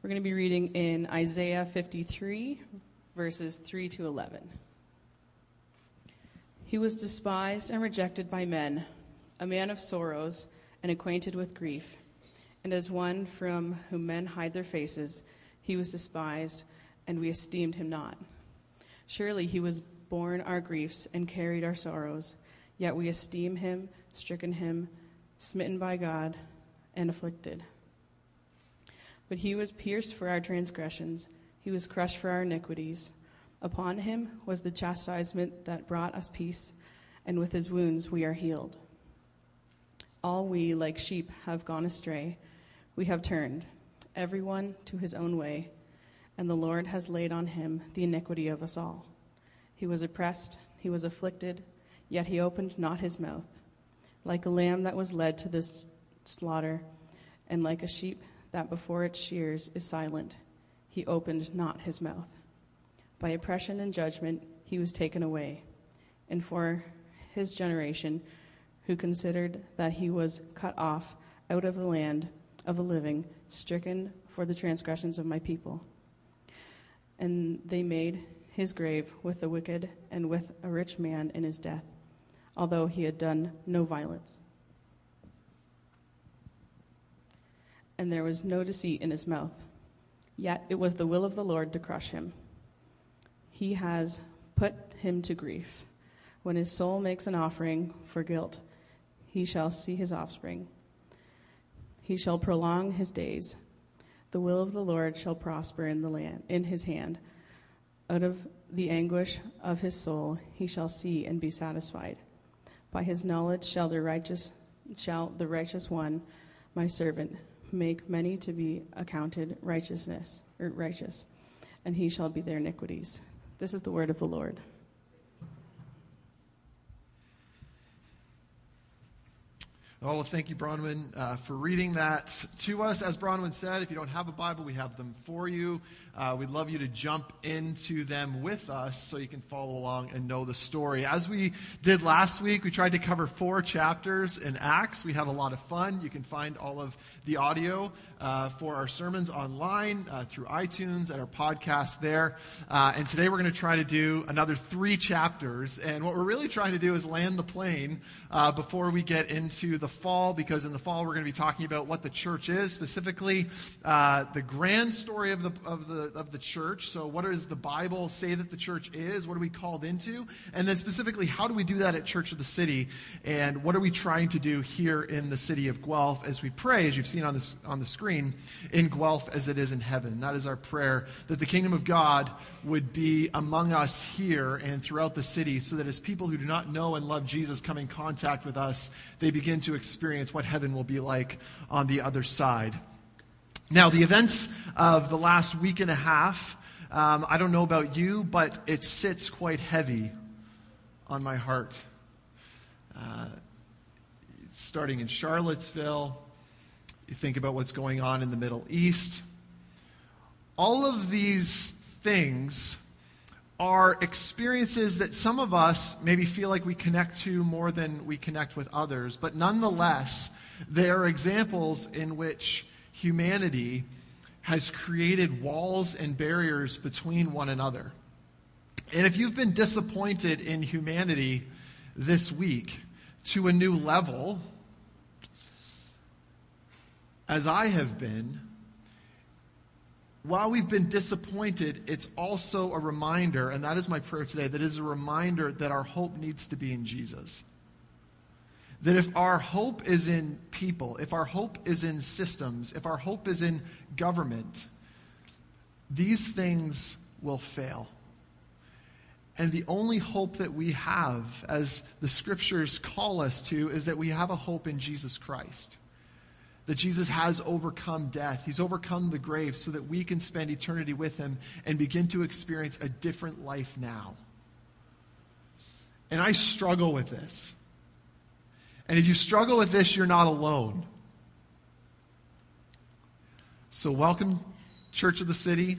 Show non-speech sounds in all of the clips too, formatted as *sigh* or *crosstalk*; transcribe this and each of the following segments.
We're going to be reading in Isaiah 53, verses 3 to 11. He was despised and rejected by men, a man of sorrows and acquainted with grief. And as one from whom men hide their faces, he was despised, and we esteemed him not. Surely he was borne our griefs and carried our sorrows, yet we esteem him, stricken him, smitten by God, and afflicted. But he was pierced for our transgressions, he was crushed for our iniquities. Upon him was the chastisement that brought us peace, and with his wounds we are healed. All we, like sheep, have gone astray. We have turned, everyone to his own way, and the Lord has laid on him the iniquity of us all. He was oppressed, he was afflicted, yet he opened not his mouth. Like a lamb that was led to the slaughter, and like a sheep that before its shears is silent, he opened not his mouth. By oppression and judgment he was taken away. And for his generation, who considered that he was cut off out of the land of the living, stricken for the transgressions of my people. And they made his grave with the wicked and with a rich man in his death, although he had done no violence. And there was no deceit in his mouth. Yet it was the will of the Lord to crush him. He has put him to grief. When his soul makes an offering for guilt, he shall see his offspring. He shall prolong his days. The will of the Lord shall prosper in the land in his hand. Out of the anguish of his soul he shall see and be satisfied. By his knowledge shall the righteous shall the righteous one, my servant, make many to be accounted righteousness or righteous, and he shall be their iniquities. This is the word of the Lord. Oh, well, thank you, Bronwyn, uh, for reading that to us. As Bronwyn said, if you don't have a Bible, we have them for you. Uh, we'd love you to jump into them with us so you can follow along and know the story. As we did last week, we tried to cover four chapters in Acts. We had a lot of fun. You can find all of the audio uh, for our sermons online uh, through iTunes and our podcast there. Uh, and today we're going to try to do another three chapters. And what we're really trying to do is land the plane uh, before we get into the the fall because in the fall we're going to be talking about what the church is, specifically uh, the grand story of the, of, the, of the church. So, what does the Bible say that the church is? What are we called into? And then, specifically, how do we do that at Church of the City? And what are we trying to do here in the city of Guelph as we pray, as you've seen on, this, on the screen, in Guelph as it is in heaven? That is our prayer that the kingdom of God would be among us here and throughout the city so that as people who do not know and love Jesus come in contact with us, they begin to experience what heaven will be like on the other side. Now, the events of the last week and a half, um, I don't know about you, but it sits quite heavy on my heart. Uh, starting in Charlottesville, you think about what's going on in the Middle East. All of these things are experiences that some of us maybe feel like we connect to more than we connect with others, but nonetheless, they are examples in which humanity has created walls and barriers between one another. And if you've been disappointed in humanity this week to a new level, as I have been, while we've been disappointed, it's also a reminder, and that is my prayer today, that is a reminder that our hope needs to be in Jesus. That if our hope is in people, if our hope is in systems, if our hope is in government, these things will fail. And the only hope that we have, as the scriptures call us to, is that we have a hope in Jesus Christ that Jesus has overcome death. He's overcome the grave so that we can spend eternity with him and begin to experience a different life now. And I struggle with this. And if you struggle with this, you're not alone. So, welcome, Church of the City.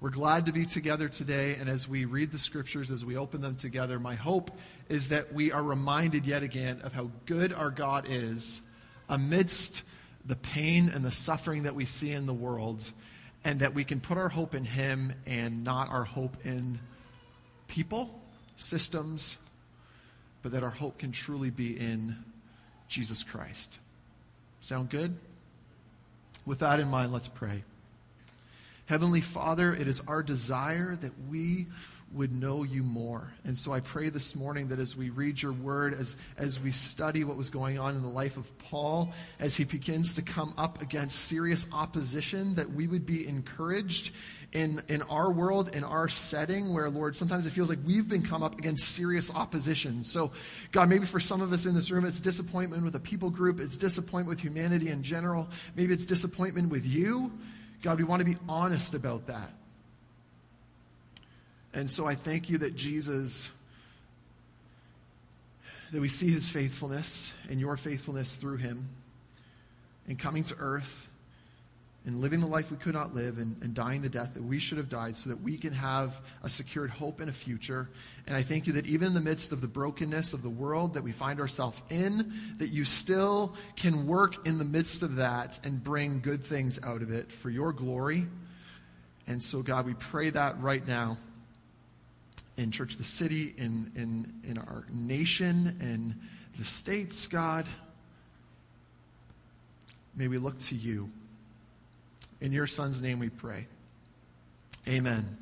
We're glad to be together today. And as we read the scriptures, as we open them together, my hope is that we are reminded yet again of how good our God is amidst the pain and the suffering that we see in the world, and that we can put our hope in Him and not our hope in people, systems, but that our hope can truly be in Jesus Christ. Sound good? With that in mind, let's pray. Heavenly Father, it is our desire that we would know you more. And so I pray this morning that as we read your word, as, as we study what was going on in the life of Paul, as he begins to come up against serious opposition, that we would be encouraged in, in our world, in our setting, where, Lord, sometimes it feels like we've been come up against serious opposition. So, God, maybe for some of us in this room, it's disappointment with a people group, it's disappointment with humanity in general, maybe it's disappointment with you. God, we want to be honest about that. And so I thank you that Jesus, that we see his faithfulness and your faithfulness through him in coming to earth and living the life we could not live and, and, dying the death that we should have died so that we can have a secured hope and a future. And I thank you that even in the midst of the brokenness of the world that we find ourselves in, that you still can work in the midst of that and bring good things out of it for your glory. And so, God, we pray that right now in Church the City, in, in, in our nation, in the states, God. May we look to you. In your Son's name we pray. Amen.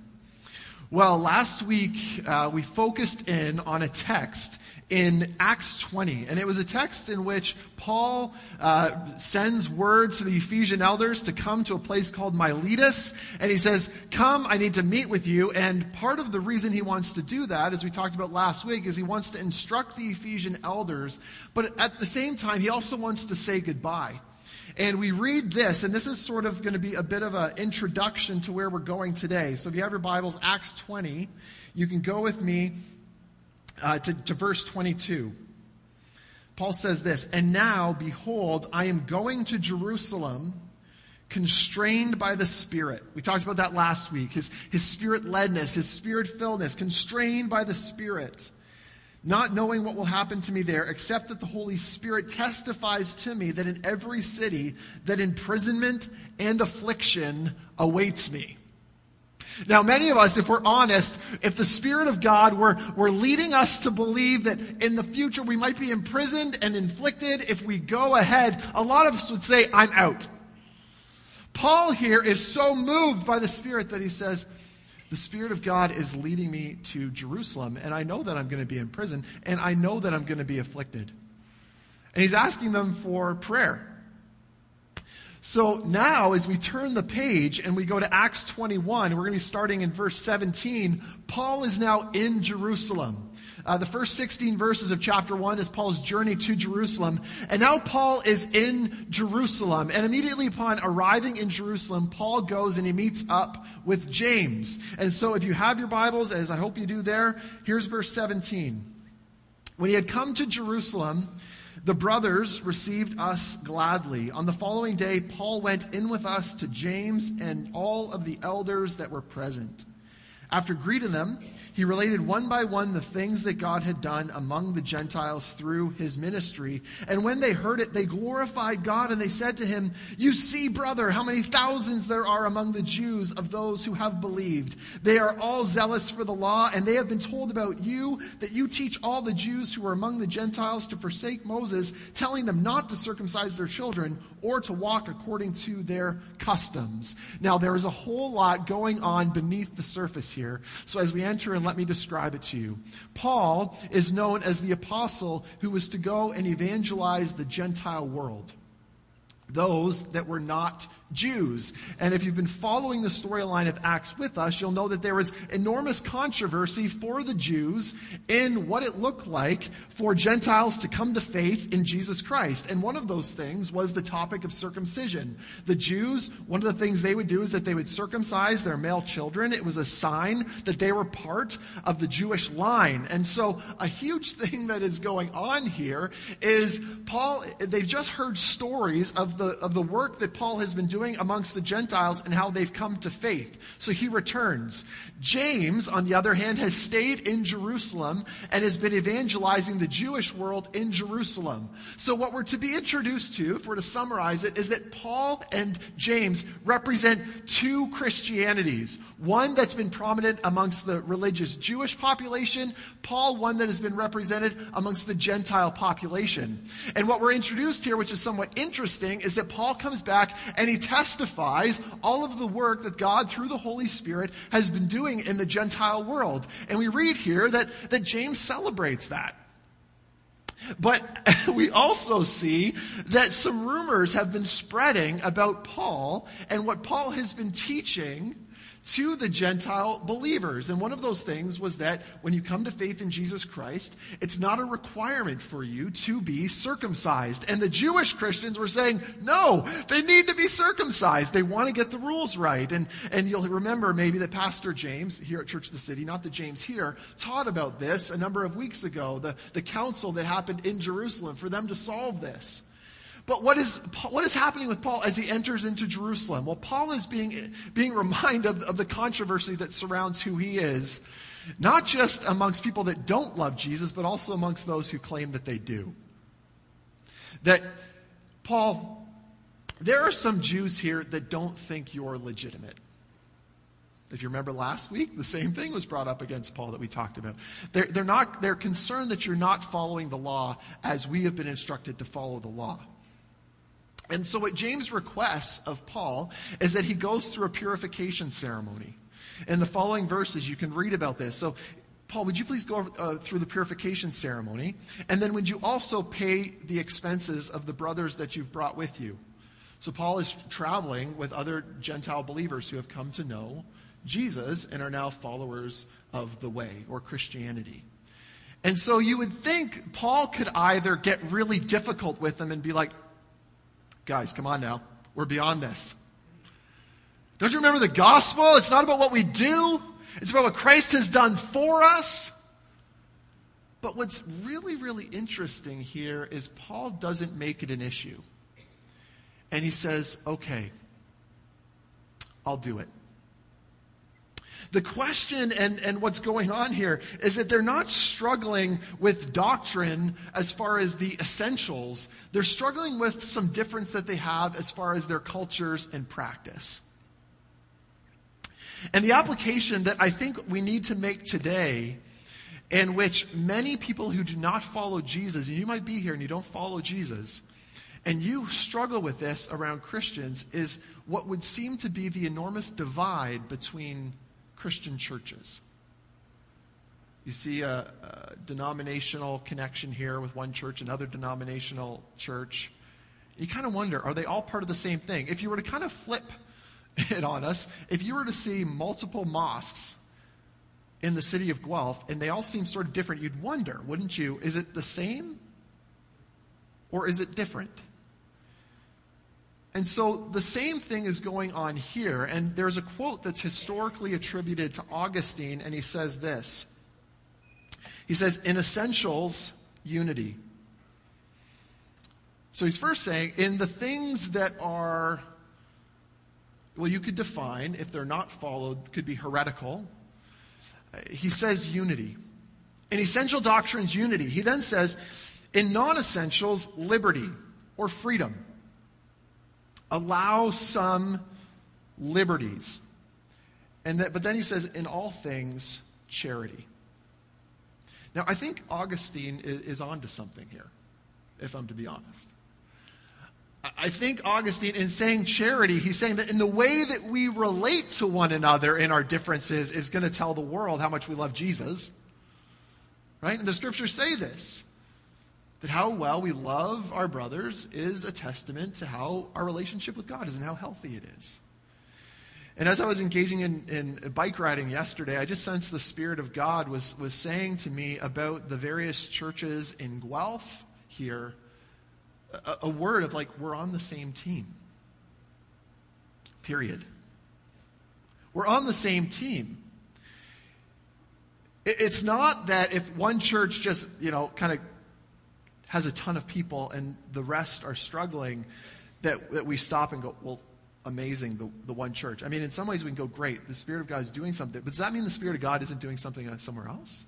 Well, last week uh, we focused in on a text in Acts 20. And it was a text in which Paul uh, sends word to the Ephesian elders to come to a place called Miletus. And he says, Come, I need to meet with you. And part of the reason he wants to do that, as we talked about last week, is he wants to instruct the Ephesian elders. But at the same time, he also wants to say goodbye. And we read this, and this is sort of going to be a bit of an introduction to where we're going today. So if you have your Bibles, Acts 20, you can go with me uh, to, to verse 22. Paul says this, and now, behold, I am going to Jerusalem constrained by the Spirit. We talked about that last week. His, his spirit ledness, his spirit filledness, constrained by the Spirit, not knowing what will happen to me there, except that the Holy Spirit testifies to me that in every city that imprisonment and affliction awaits me. Now, many of us, if we're honest, if the Spirit of God were, were leading us to believe that in the future we might be imprisoned and inflicted if we go ahead, a lot of us would say, I'm out. Paul here is so moved by the Spirit that he says, The Spirit of God is leading me to Jerusalem, and I know that I'm going to be in prison, and I know that I'm going to be afflicted. And he's asking them for prayer. So now, as we turn the page and we go to Acts 21, we're going to be starting in verse 17. Paul is now in Jerusalem. Uh, the first 16 verses of chapter 1 is Paul's journey to Jerusalem. And now Paul is in Jerusalem. And immediately upon arriving in Jerusalem, Paul goes and he meets up with James. And so if you have your Bibles, as I hope you do there, here's verse 17. When he had come to Jerusalem, the brothers received us gladly. On the following day, Paul went in with us to James and all of the elders that were present. After greeting them, he related one by one the things that God had done among the Gentiles through his ministry. And when they heard it, they glorified God and they said to him, You see, brother, how many thousands there are among the Jews of those who have believed. They are all zealous for the law, and they have been told about you that you teach all the Jews who are among the Gentiles to forsake Moses, telling them not to circumcise their children or to walk according to their customs. Now, there is a whole lot going on beneath the surface here. So as we enter in let me describe it to you. Paul is known as the apostle who was to go and evangelize the Gentile world, those that were not Jews. And if you've been following the storyline of Acts with us, you'll know that there was enormous controversy for the Jews in what it looked like for Gentiles to come to faith in Jesus Christ. And one of those things was the topic of circumcision. The Jews, one of the things they would do is that they would circumcise their male children. It was a sign that they were part of the Jewish line. And so a huge *laughs* thing that is going on here is Paul, they've just heard stories of the, of the work that Paul has been doing doing amongst the Gentiles and how they've come to faith. So he returns. James, on the other hand, has stayed in Jerusalem and has been evangelizing the Jewish world in Jerusalem. So what we're to be introduced to, if we're to summarize it, is that Paul and James represent two Christianities. One that's been prominent amongst the religious Jewish population, Paul, one that has been represented amongst the Gentile population. And what we're introduced here, which is somewhat interesting, is that Paul comes back and he testifies all of the work that God, through the Holy Spirit, has been doing in the Gentile world. And we read here that, that James celebrates that. But *laughs* we also see that some rumors have been spreading about Paul and what Paul has been teaching to the Gentile believers. And one of those things was that when you come to faith in Jesus Christ, it's not a requirement for you to be circumcised. And the Jewish Christians were saying, no, they need to be circumcised. They want to get the rules right. And, and you'll remember maybe that Pastor James here at Church of the City, not the James here, taught about this a number of weeks ago, the, the council that happened in Jerusalem for them to solve this. But what is, what is happening with Paul as he enters into Jerusalem? Well, Paul is being, being reminded of, of the controversy that surrounds who he is, not just amongst people that don't love Jesus, but also amongst those who claim that they do. That, Paul, there are some Jews here that don't think you're legitimate. If you remember last week, the same thing was brought up against Paul that we talked about. They're, they're, not, they're concerned that you're not following the law as we have been instructed to follow the law. And so, what James requests of Paul is that he goes through a purification ceremony. In the following verses, you can read about this. So, Paul, would you please go uh, through the purification ceremony? And then, would you also pay the expenses of the brothers that you've brought with you? So, Paul is traveling with other Gentile believers who have come to know Jesus and are now followers of the way or Christianity. And so, you would think Paul could either get really difficult with them and be like, Guys, come on now. We're beyond this. Don't you remember the gospel? It's not about what we do, it's about what Christ has done for us. But what's really, really interesting here is Paul doesn't make it an issue. And he says, okay, I'll do it. The question and, and what's going on here is that they're not struggling with doctrine as far as the essentials. They're struggling with some difference that they have as far as their cultures and practice. And the application that I think we need to make today, in which many people who do not follow Jesus, and you might be here and you don't follow Jesus, and you struggle with this around Christians, is what would seem to be the enormous divide between Christian churches. You see a, a, denominational connection here with one church, another denominational church. You kind of wonder, are they all part of the same thing? If you were to kind of flip *laughs* it on us, if you were to see multiple mosques in the city of Guelph and they all seem sort of different, you'd wonder, wouldn't you? Is it the same or is it different? And so the same thing is going on here. And there's a quote that's historically attributed to Augustine, and he says this He says, In essentials, unity. So he's first saying, in the things that are, well, you could define, if they're not followed, could be heretical. He says unity. In essential doctrines, unity. He then says, in non essentials, liberty or freedom allow some liberties. And that, but then he says, in all things, charity. Now, I think Augustine is, is on to something here, if I'm to be honest. I think Augustine, in saying charity, he's saying that in the way that we relate to one another in our differences is going to tell the world how much we love Jesus. Right? And the scriptures say this that how well we love our brothers is a testament to how our relationship with God is and how healthy it is. And as I was engaging in, in bike riding yesterday, I just sensed the Spirit of God was, was saying to me about the various churches in Guelph here a, a word of like, we're on the same team. Period. We're on the same team. It's not that if one church just, you know, kind of has a ton of people and the rest are struggling, that, that we stop and go, well, amazing, the, the one church. I mean, in some ways we can go, great, the Spirit of God is doing something. But does that mean the Spirit of God isn't doing something uh, somewhere else?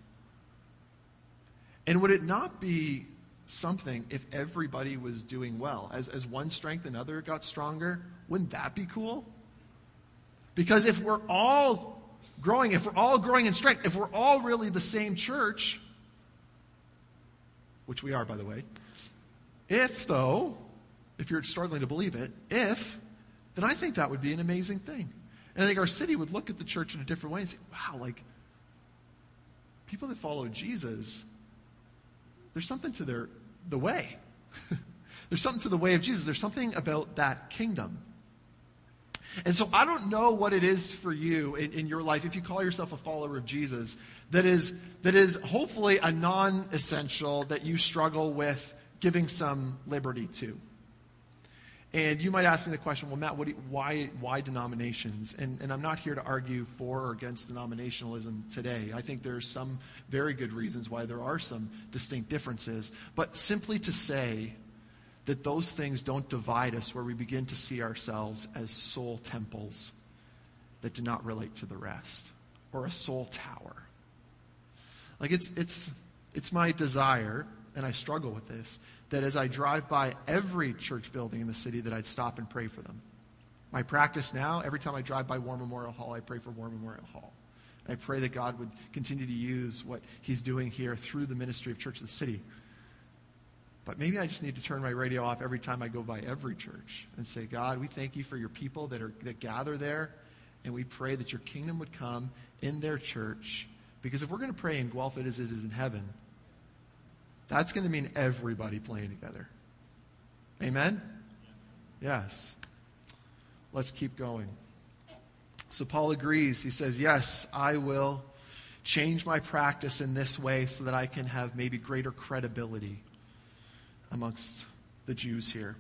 And would it not be something if everybody was doing well? As, as one strength another got stronger, wouldn't that be cool? Because if we're all growing, if we're all growing in strength, if we're all really the same church, which we are, by the way, if, though, if you're struggling to believe it, if, then I think that would be an amazing thing. And I think our city would look at the church in a different way and say, wow, like, people that follow Jesus, there's something to their the way. *laughs* there's something to the way of Jesus. There's something about that kingdom. And so I don't know what it is for you in, in, your life, if you call yourself a follower of Jesus, that is, that is hopefully a non essential that you struggle with giving some liberty to. And you might ask me the question, well, Matt, you, why, why denominations? And, and I'm not here to argue for or against denominationalism today. I think there's some very good reasons why there are some distinct differences. But simply to say that those things don't divide us where we begin to see ourselves as sole temples that do not relate to the rest, or a sole tower. Like it's, it's, it's my desire, and I struggle with this, that as I drive by every church building in the city, that I'd stop and pray for them. My practice now, every time I drive by War Memorial Hall, I pray for War Memorial Hall. I pray that God would continue to use what He's doing here through the ministry of Church of the City. But maybe I just need to turn my radio off every time I go by every church and say, God, we thank you for your people that, are, that gather there, and we pray that your kingdom would come in their church. Because if we're going to pray in Guelph, it is, it is in heaven, that's going to mean everybody playing together. Amen? Yes. Let's keep going. So Paul agrees. He says, Yes, I will change my practice in this way so that I can have maybe greater credibility amongst the Jews here.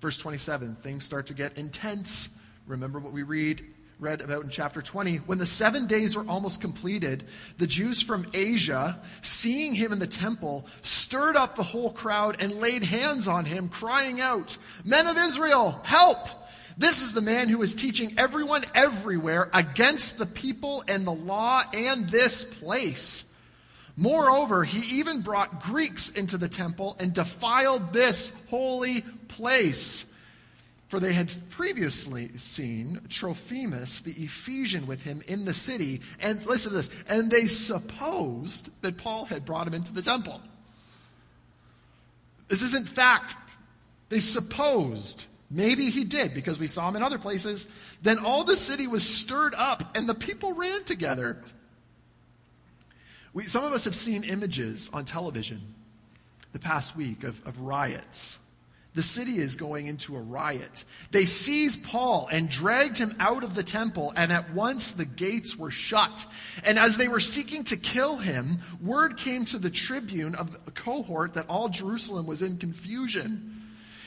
Verse 27, things start to get intense. Remember what we read read about in chapter 20. When the seven days were almost completed, the Jews from Asia, seeing him in the temple, stirred up the whole crowd and laid hands on him, crying out, Men of Israel, help! This is the man who is teaching everyone everywhere against the people and the law and this place. Moreover, he even brought Greeks into the temple and defiled this holy place. For they had previously seen Trophimus, the Ephesian, with him in the city. And listen to this. And they supposed that Paul had brought him into the temple. This isn't fact. They supposed. Maybe he did because we saw him in other places. Then all the city was stirred up and the people ran together. We, some of us have seen images on television the past week of, of riots the city is going into a riot. They seized Paul and dragged him out of the temple, and at once the gates were shut. And as they were seeking to kill him, word came to the tribune of the cohort that all Jerusalem was in confusion.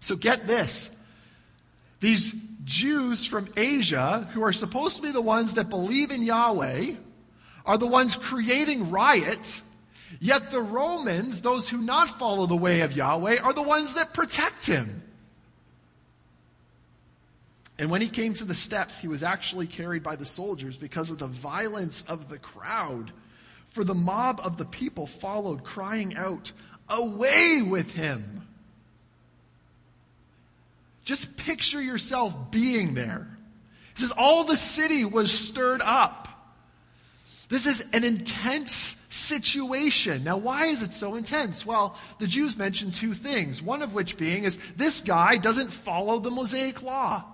So get this. These Jews from Asia, who are supposed to be the ones that believe in Yahweh, are the ones creating riot. Yet the Romans, those who not follow the way of Yahweh, are the ones that protect him. And when he came to the steps, he was actually carried by the soldiers because of the violence of the crowd. For the mob of the people followed, crying out, Away with him! Just picture yourself being there. It says, all the city was stirred up. This is an intense situation. Now, why is it so intense? Well, the Jews mentioned two things. One of which being is this guy doesn't follow the Mosaic law.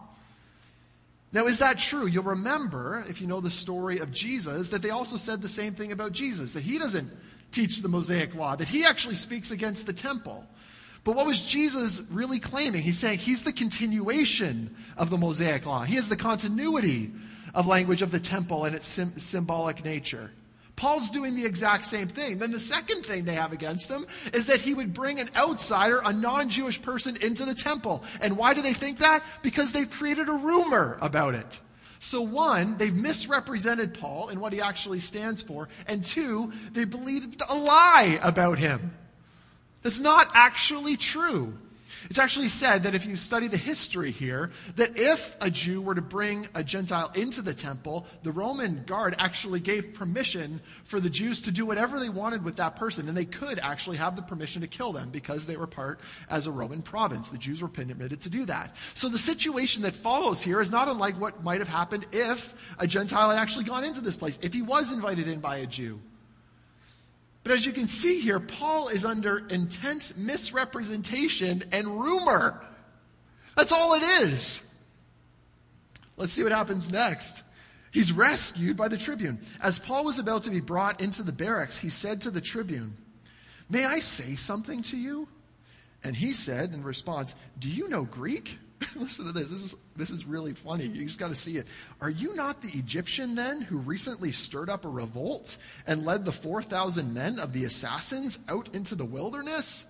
Now, is that true? You'll remember, if you know the story of Jesus, that they also said the same thing about Jesus, that he doesn't teach the Mosaic law, that he actually speaks against the temple. But what was Jesus really claiming? He's saying he's the continuation of the Mosaic law. He is the continuity of language of the temple and its sim- symbolic nature. Paul's doing the exact same thing. Then the second thing they have against him is that he would bring an outsider, a non Jewish person, into the temple. And why do they think that? Because they've created a rumor about it. So, one, they've misrepresented Paul and what he actually stands for. And two, they believed a lie about him. That's not actually true. It's actually said that if you study the history here, that if a Jew were to bring a Gentile into the temple, the Roman guard actually gave permission for the Jews to do whatever they wanted with that person. And they could actually have the permission to kill them because they were part as a Roman province. The Jews were permitted to do that. So the situation that follows here is not unlike what might have happened if a Gentile had actually gone into this place, if he was invited in by a Jew. But as you can see here, Paul is under intense misrepresentation and rumor. That's all it is. Let's see what happens next. He's rescued by the tribune. As Paul was about to be brought into the barracks, he said to the tribune, May I say something to you? And he said in response, Do you know Greek? *laughs* Listen to this. This is, this is really funny. You just got to see it. Are you not the Egyptian then who recently stirred up a revolt and led the 4,000 men of the assassins out into the wilderness?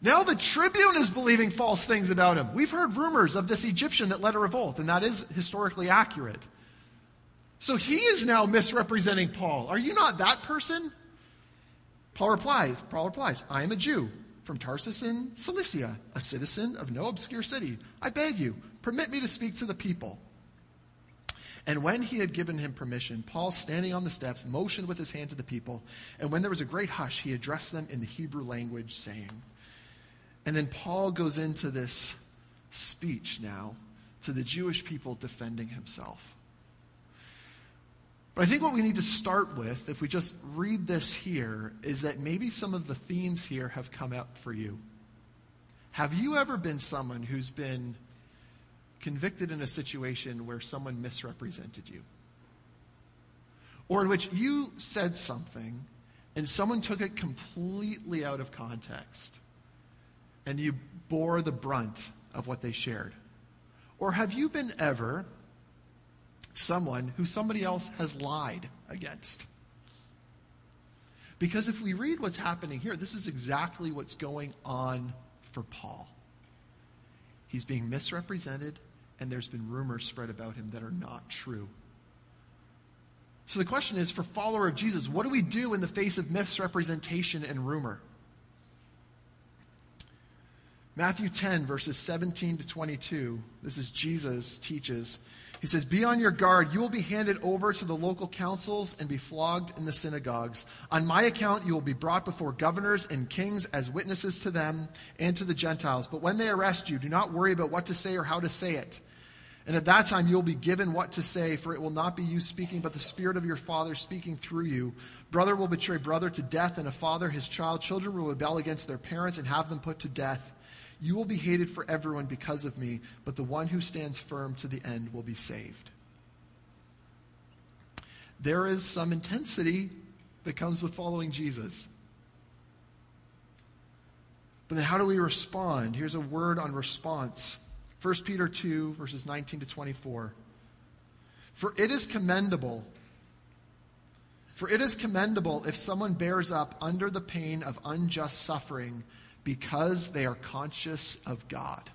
Now the tribune is believing false things about him. We've heard rumors of this Egyptian that led a revolt, and that is historically accurate. So he is now misrepresenting Paul. Are you not that person? Paul replies, Paul replies, I am a Jew from Tarsus in Cilicia, a citizen of no obscure city. I beg you, permit me to speak to the people. And when he had given him permission, Paul, standing on the steps, motioned with his hand to the people. And when there was a great hush, he addressed them in the Hebrew language, saying, And then Paul goes into this speech now to the Jewish people defending himself. But I think what we need to start with, if we just read this here, is that maybe some of the themes here have come up for you. Have you ever been someone who's been convicted in a situation where someone misrepresented you? Or in which you said something and someone took it completely out of context and you bore the brunt of what they shared? Or have you been ever someone who somebody else has lied against. Because if we read what's happening here, this is exactly what's going on for Paul. He's being misrepresented, and there's been rumors spread about him that are not true. So the question is for follower of Jesus, what do we do in the face of misrepresentation and rumor? Matthew 10, verses 17 to 22, this is Jesus teaches he says, Be on your guard. You will be handed over to the local councils and be flogged in the synagogues. On my account, you will be brought before governors and kings as witnesses to them and to the Gentiles. But when they arrest you, do not worry about what to say or how to say it. And at that time, you will be given what to say, for it will not be you speaking, but the Spirit of your Father speaking through you. Brother will betray brother to death, and a father his child. Children will rebel against their parents and have them put to death. You will be hated for everyone because of me, but the one who stands firm to the end will be saved. There is some intensity that comes with following Jesus. But then how do we respond? Here's a word on response 1 Peter 2, verses 19 to 24. For it is commendable. For it is commendable if someone bears up under the pain of unjust suffering because they are conscious of God.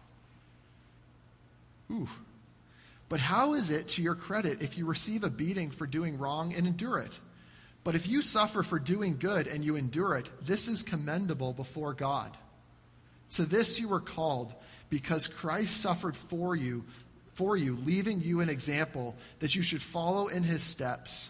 Ooh. But how is it to your credit if you receive a beating for doing wrong and endure it? But if you suffer for doing good and you endure it, this is commendable before God. To this you were called, because Christ suffered for you, for you, leaving you an example that you should follow in his steps.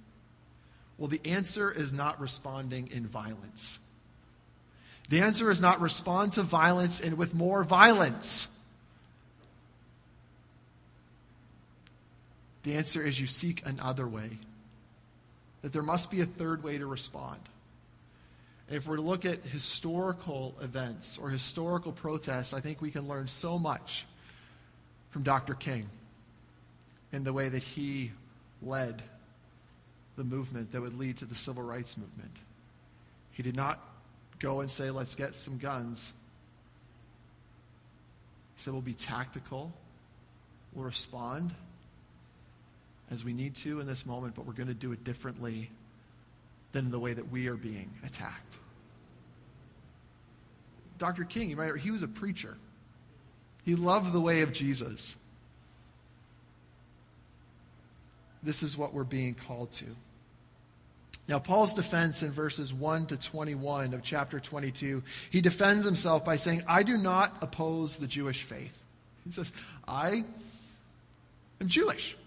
Well, the answer is not responding in violence. The answer is not respond to violence and with more violence. The answer is you seek another way. That there must be a third way to respond. And if we're to look at historical events or historical protests, I think we can learn so much from Dr. King in the way that he led the movement that would lead to the civil rights movement. He did not go and say, let's get some guns. He said, we'll be tactical, we'll respond as we need to in this moment, but we're going to do it differently than the way that we are being attacked. Dr. King, you might he was a preacher. He loved the way of Jesus. This is what we're being called to. Now, Paul's defense in verses 1 to 21 of chapter 22, he defends himself by saying, I do not oppose the Jewish faith. He says, I am Jewish.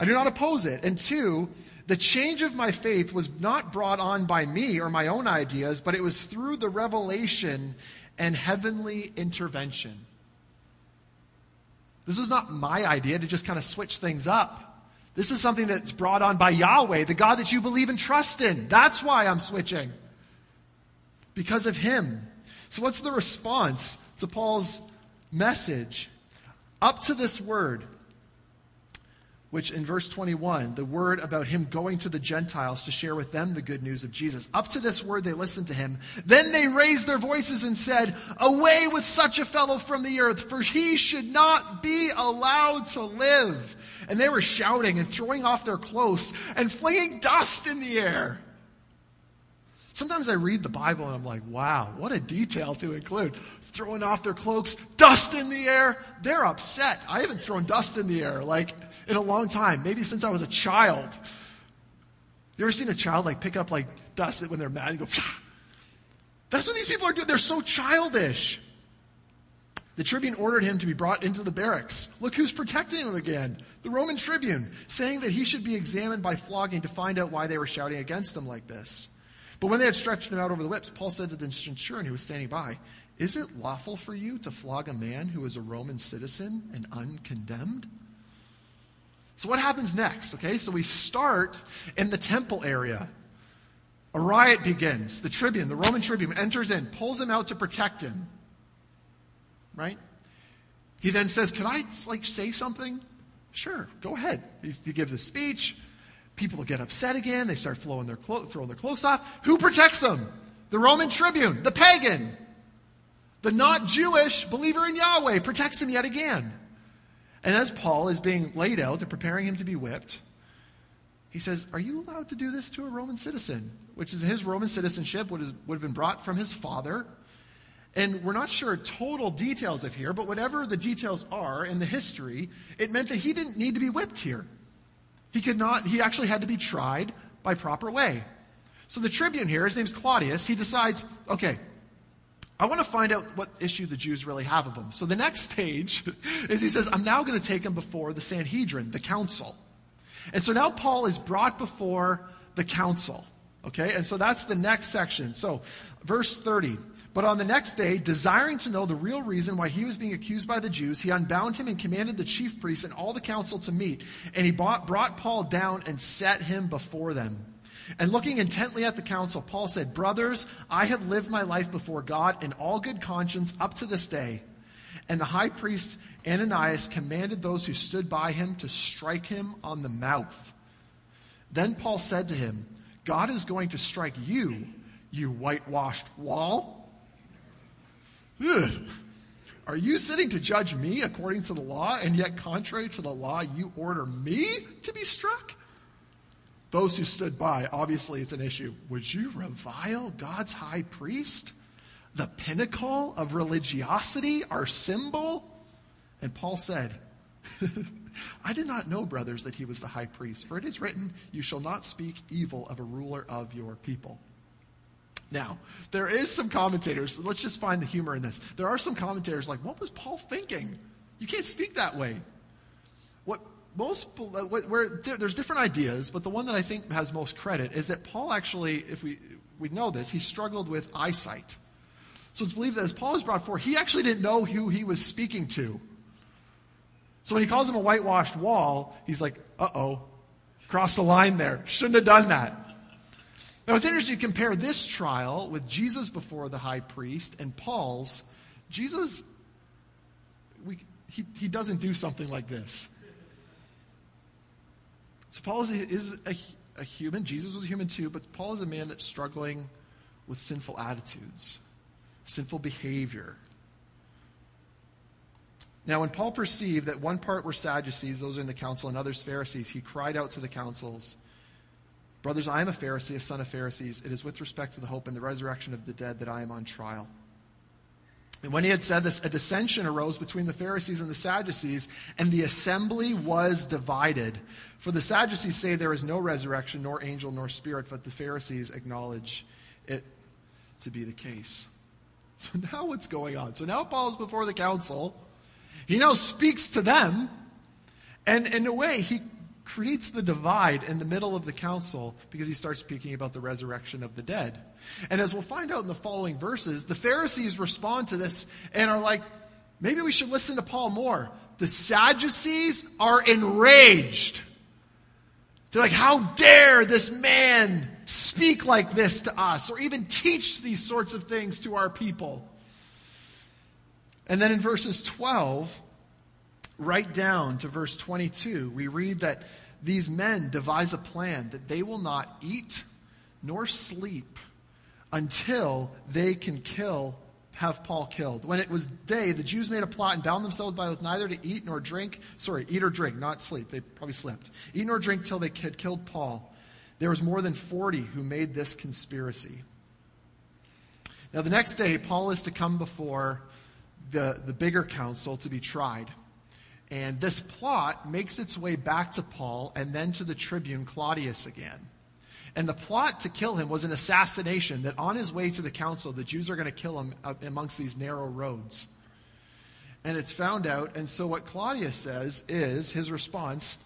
I do not oppose it. And two, the change of my faith was not brought on by me or my own ideas, but it was through the revelation and heavenly intervention. This was not my idea to just kind of switch things up. This is something that's brought on by Yahweh, the God that you believe and trust in. That's why I'm switching. Because of Him. So, what's the response to Paul's message? Up to this word, which in verse 21, the word about him going to the Gentiles to share with them the good news of Jesus. Up to this word, they listened to him. Then they raised their voices and said, Away with such a fellow from the earth, for he should not be allowed to live. And they were shouting and throwing off their clothes and flinging dust in the air. Sometimes I read the Bible and I'm like, wow, what a detail to include. Throwing off their cloaks, dust in the air. They're upset. I haven't thrown dust in the air like in a long time, maybe since I was a child. You ever seen a child like pick up like dust when they're mad and go, Pah! that's what these people are doing. They're so childish. The tribune ordered him to be brought into the barracks. Look who's protecting him again. The Roman tribune, saying that he should be examined by flogging to find out why they were shouting against him like this. But when they had stretched him out over the whips, Paul said to the centurion who was standing by, Is it lawful for you to flog a man who is a Roman citizen and uncondemned? So, what happens next? Okay, so we start in the temple area. A riot begins. The tribune, the Roman tribune, enters in, pulls him out to protect him. Right? He then says, Can I like say something? Sure, go ahead. He's, he gives a speech. People get upset again. They start throwing their clothes off. Who protects them? The Roman tribune, the pagan, the not Jewish believer in Yahweh protects him yet again. And as Paul is being laid out, they're preparing him to be whipped. He says, Are you allowed to do this to a Roman citizen? Which is his Roman citizenship would, would have been brought from his father. And we're not sure total details of here, but whatever the details are in the history, it meant that he didn't need to be whipped here. He could not, he actually had to be tried by proper way. So the tribune here, his name's Claudius, he decides, okay, I want to find out what issue the Jews really have of him. So the next stage *laughs* is he says, I'm now going to take him before the Sanhedrin, the council. And so now Paul is brought before the council. Okay, and so that's the next section. So, verse 30. But on the next day, desiring to know the real reason why he was being accused by the Jews, he unbound him and commanded the chief priests and all the council to meet. And he brought, brought Paul down and set him before them. And looking intently at the council, Paul said, Brothers, I have lived my life before God in all good conscience up to this day. And the high priest Ananias commanded those who stood by him to strike him on the mouth. Then Paul said to him, God is going to strike you, you whitewashed wall. Ugh. Are you sitting to judge me according to the law, and yet contrary to the law, you order me to be struck? Those who stood by, obviously it's an issue. Would you revile God's high priest? The pinnacle of religiosity, our symbol? And Paul said, *laughs* I did not know, brothers, that he was the high priest, for it is written, You shall not speak evil of a ruler of your people. Now, there is some commentators, let's just find the humor in this. There are some commentators like, what was Paul thinking? You can't speak that way. What most, where, there's different ideas, but the one that I think has most credit is that Paul actually, if we, we know this, he struggled with eyesight. So it's believed that as Paul is brought forth, he actually didn't know who he was speaking to. So when he calls him a whitewashed wall, he's like, uh oh, crossed the line there. Shouldn't have done that. Now it's interesting to compare this trial with Jesus before the high priest and Paul's. Jesus, we, he, he doesn't do something like this. So Paul is, is a, a human. Jesus was a human too, but Paul is a man that's struggling with sinful attitudes, sinful behavior. Now, when Paul perceived that one part were Sadducees, those in the council, and others Pharisees, he cried out to the councils, Brothers, I am a Pharisee, a son of Pharisees. It is with respect to the hope and the resurrection of the dead that I am on trial. And when he had said this, a dissension arose between the Pharisees and the Sadducees, and the assembly was divided. For the Sadducees say there is no resurrection, nor angel, nor spirit, but the Pharisees acknowledge it to be the case. So now what's going on? So now Paul is before the council. He now speaks to them, and in a way, he creates the divide in the middle of the council because he starts speaking about the resurrection of the dead. And as we'll find out in the following verses, the Pharisees respond to this and are like, maybe we should listen to Paul more. The Sadducees are enraged. They're like, how dare this man speak like this to us or even teach these sorts of things to our people? And then in verses 12, right down to verse 22, we read that these men devise a plan that they will not eat nor sleep until they can kill have Paul killed. When it was day, the Jews made a plot and bound themselves by oath neither to eat nor drink. Sorry, eat or drink, not sleep. They probably slept. Eat nor drink till they had killed Paul. There was more than 40 who made this conspiracy. Now, the next day, Paul is to come before the, the bigger council to be tried. And this plot makes its way back to Paul and then to the tribune Claudius again. And the plot to kill him was an assassination that on his way to the council, the Jews are going to kill him uh, amongst these narrow roads. And it's found out. And so what Claudius says is his response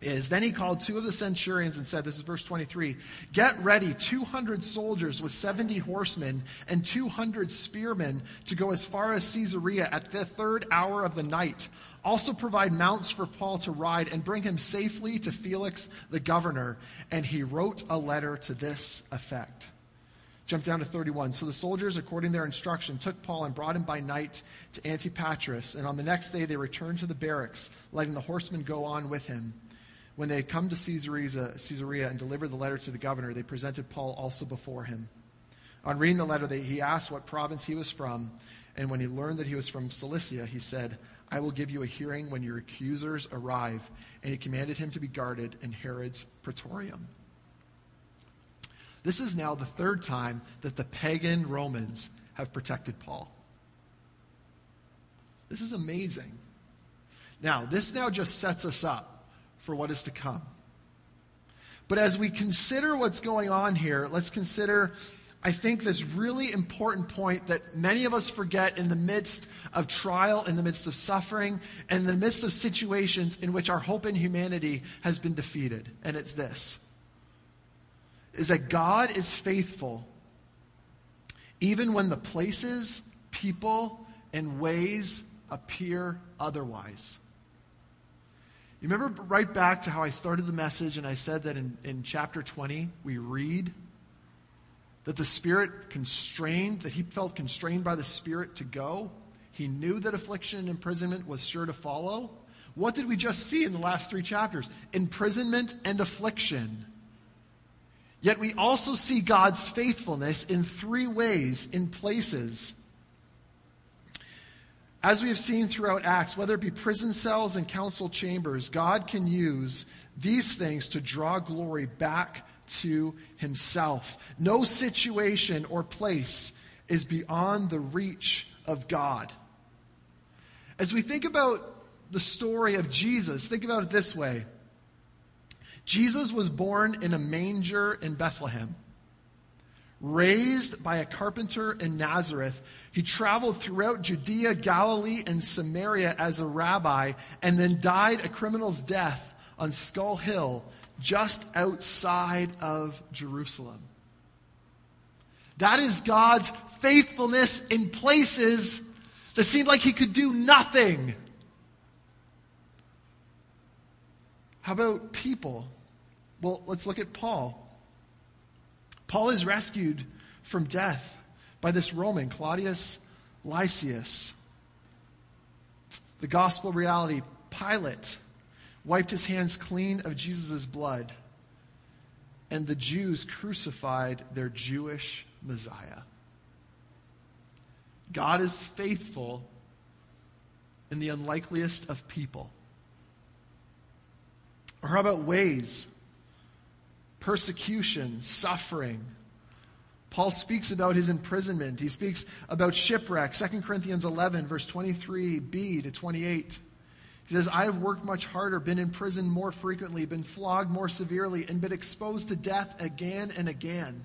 is then he called two of the centurions and said, This is verse 23 Get ready 200 soldiers with 70 horsemen and 200 spearmen to go as far as Caesarea at the third hour of the night. Also provide mounts for Paul to ride and bring him safely to Felix the governor. And he wrote a letter to this effect. Jump down to 31. So the soldiers, according to their instruction, took Paul and brought him by night to Antipatris. And on the next day they returned to the barracks, letting the horsemen go on with him. When they had come to Caesarea, and delivered the letter to the governor, they presented Paul also before him. On reading the letter, they, he asked what province he was from, and when he learned that he was from Cilicia, he said, I will give you a hearing when your accusers arrive. And he commanded him to be guarded in Herod's praetorium. This is now the third time that the pagan Romans have protected Paul. This is amazing. Now, this now just sets us up for what is to come. But as we consider what's going on here, let's consider, I think, this really important point that many of us forget in the midst of trial, in the midst of suffering, and in the midst of situations in which our hope in humanity has been defeated. And it's this is that God is faithful even when the places, people, and ways appear otherwise. You remember right back to how I started the message, and I said that in, in chapter 20, we read that the Spirit constrained, that he felt constrained by the Spirit to go. He knew that affliction and imprisonment was sure to follow. What did we just see in the last three chapters? Imprisonment and affliction. Yet we also see God's faithfulness in three ways, in places as we have seen throughout Acts, whether it be prison cells and council chambers, God can use these things to draw glory back to himself. No situation or place is beyond the reach of God. As we think about the story of Jesus, think about it this way Jesus was born in a manger in Bethlehem. Raised by a carpenter in Nazareth, he traveled throughout Judea, Galilee, and Samaria as a rabbi, and then died a criminal's death on Skull Hill, just outside of Jerusalem. That is God's faithfulness in places that seemed like he could do nothing. How about people? Well, let's look at Paul. Paul is rescued from death by this Roman, Claudius Lysias. The gospel reality Pilate wiped his hands clean of Jesus' blood, and the Jews crucified their Jewish Messiah. God is faithful in the unlikeliest of people. Or how about ways? Persecution, suffering. Paul speaks about his imprisonment. He speaks about shipwreck. 2 Corinthians 11, verse 23b to 28. He says, I have worked much harder, been in prison more frequently, been flogged more severely, and been exposed to death again and again.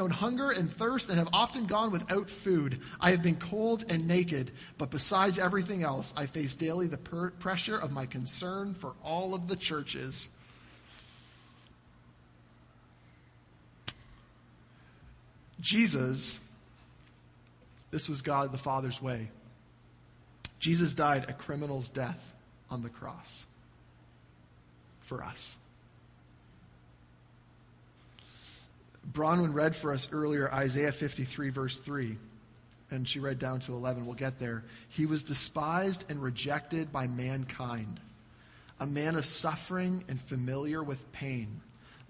known hunger and thirst and have often gone without food. I have been cold and naked, but besides everything else, I face daily the per- pressure of my concern for all of the churches. Jesus, this was God the Father's way. Jesus died a criminal's death on the cross for us. Bronwyn read for us earlier Isaiah 53, verse 3, and she read down to 11. We'll get there. He was despised and rejected by mankind, a man of suffering and familiar with pain.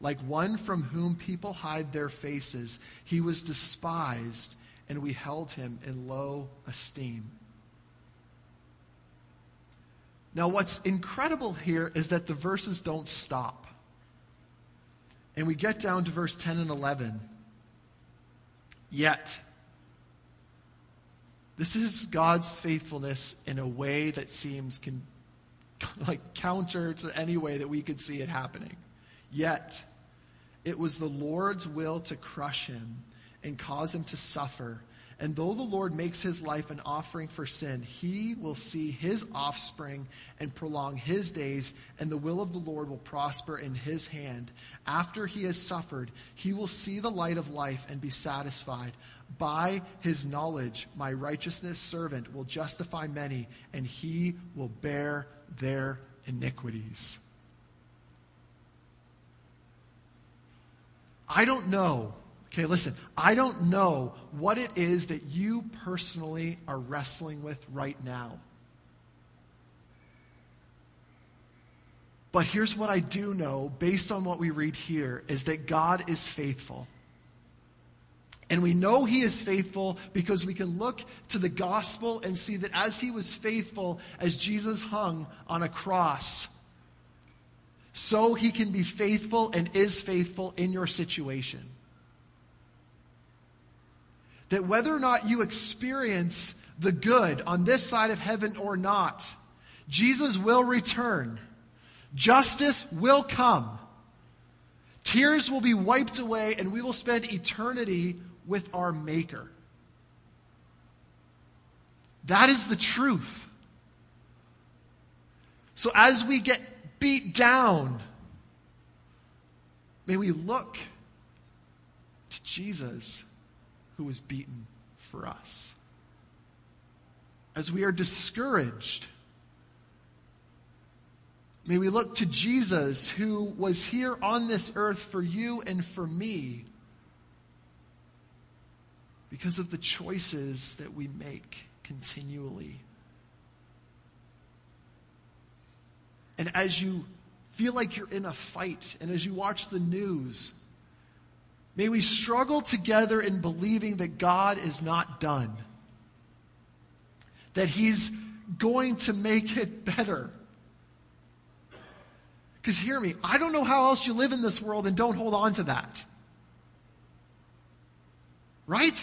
Like one from whom people hide their faces, he was despised, and we held him in low esteem. Now, what's incredible here is that the verses don't stop. And we get down to verse 10 and 11. Yet, this is God's faithfulness in a way that seems con- *laughs* like counter to any way that we could see it happening. Yet, it was the Lord's will to crush him and cause him to suffer. And though the Lord makes his life an offering for sin, he will see his offspring and prolong his days, and the will of the Lord will prosper in his hand. After he has suffered, he will see the light of life and be satisfied. By his knowledge, my righteousness servant will justify many, and he will bear their iniquities. I don't know Okay, listen, I don't know what it is that you personally are wrestling with right now. But here's what I do know, based on what we read here, is that God is faithful. And we know He is faithful because we can look to the gospel and see that as He was faithful as Jesus hung on a cross, so He can be faithful and is faithful in your situation that whether or not you experience the good on this side of heaven or not, Jesus will return. Justice will come. Tears will be wiped away, and we will spend eternity with our Maker. That is the truth. So as we get beat down, may we look to Jesus who was beaten for us. As we are discouraged, may we look to Jesus who was here on this earth for you and for me because of the choices that we make continually. And as you feel like you're in a fight, and as you watch the news, May we struggle together in believing that God is not done, that He's going to make it better. Because hear me, I don't know how else you live in this world and don't hold on to that. Right?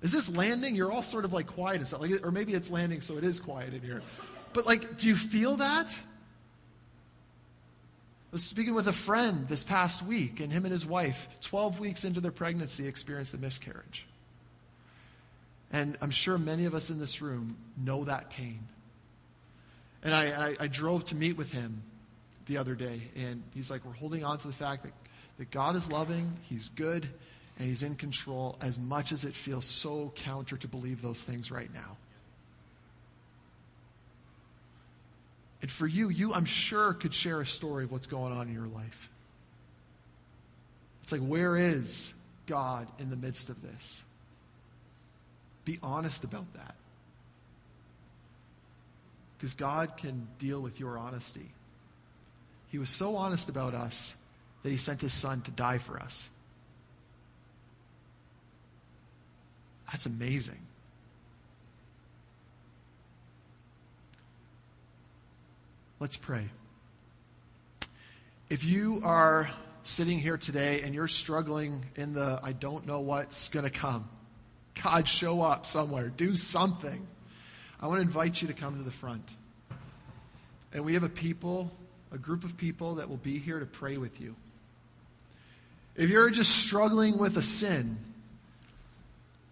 Is this landing? You're all sort of like quiet and stuff. Like, or maybe it's landing, so it is quiet in here. But like, do you feel that? Was speaking with a friend this past week, and him and his wife, 12 weeks into their pregnancy, experienced a miscarriage. And I'm sure many of us in this room know that pain. And I, I, I, drove to meet with him the other day, and he's like, We're holding on to the fact that, that God is loving, He's good, and He's in control, as much as it feels so counter to believe those things right now. And for you, you, I'm sure, could share a story of what's going on in your life. It's like, where is God in the midst of this? Be honest about that. Because God can deal with your honesty. He was so honest about us that he sent his son to die for us. That's amazing. Let's pray. If you are sitting here today and you're struggling in the I don't know what's going to come, God, show up somewhere, do something. I want to invite you to come to the front. And we have a people, a group of people that will be here to pray with you. If you're just struggling with a sin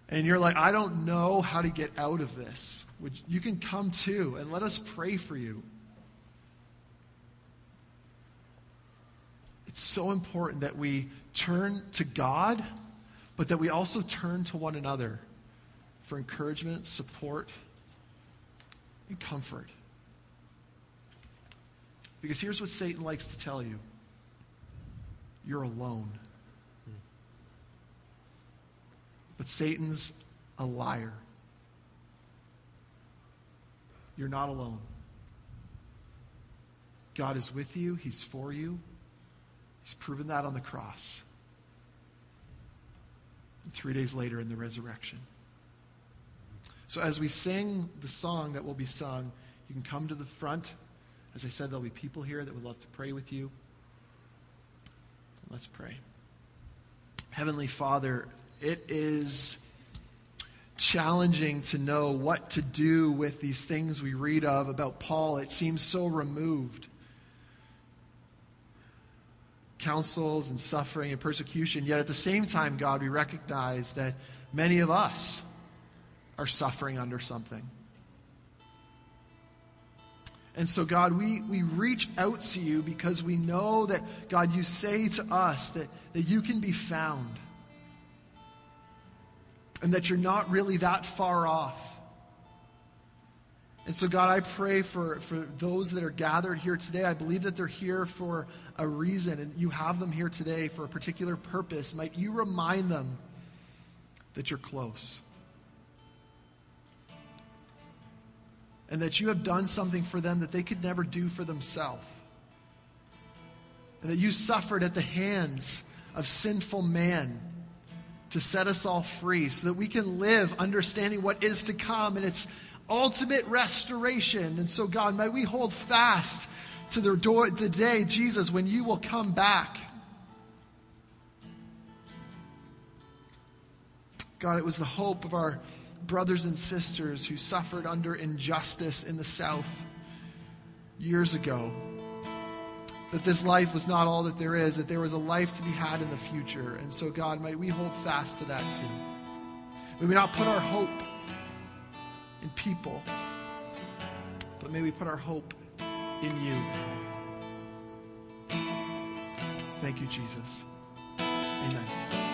and you're like, I don't know how to get out of this, you can come too and let us pray for you. So important that we turn to God but that we also turn to one another for encouragement, support, and comfort. Because here's what Satan likes to tell you you're alone. But Satan's a liar. You're not alone. God is with you, He's for you. He's proven that on the cross three days later in the resurrection. So, as we sing the song that will be sung, you can come to the front. As I said, there'll be people here that would love to pray with you. Let's pray. Heavenly Father, it is challenging to know what to do with these things we read of about Paul. It seems so removed councils and suffering and persecution. Yet at the same time, God, we recognize that many of us are suffering under something. And so, God, we, we reach out to you because we know that, God, you say to us that, that you can be found and that you're not really that far off. And so, God, I pray for, for those that are gathered here today. I believe that they're here for a reason, and you have them here today for a particular purpose. Might you remind them that you're close. And that you have done something for them that they could never do for themselves. And that you suffered at the hands of sinful man to set us all free so that we can live understanding what is to come. And it's ultimate restoration. And so, God, may we hold fast to the, door, the day, Jesus, when you will come back. God, it was the hope of our brothers and sisters who suffered under injustice in the South years ago. That this life was not all that there is, that there was a life to be had in the future. And so, God, might we hold fast to that too. May we not put our hope in people, but may we put our hope in you. Thank you, Jesus. Amen.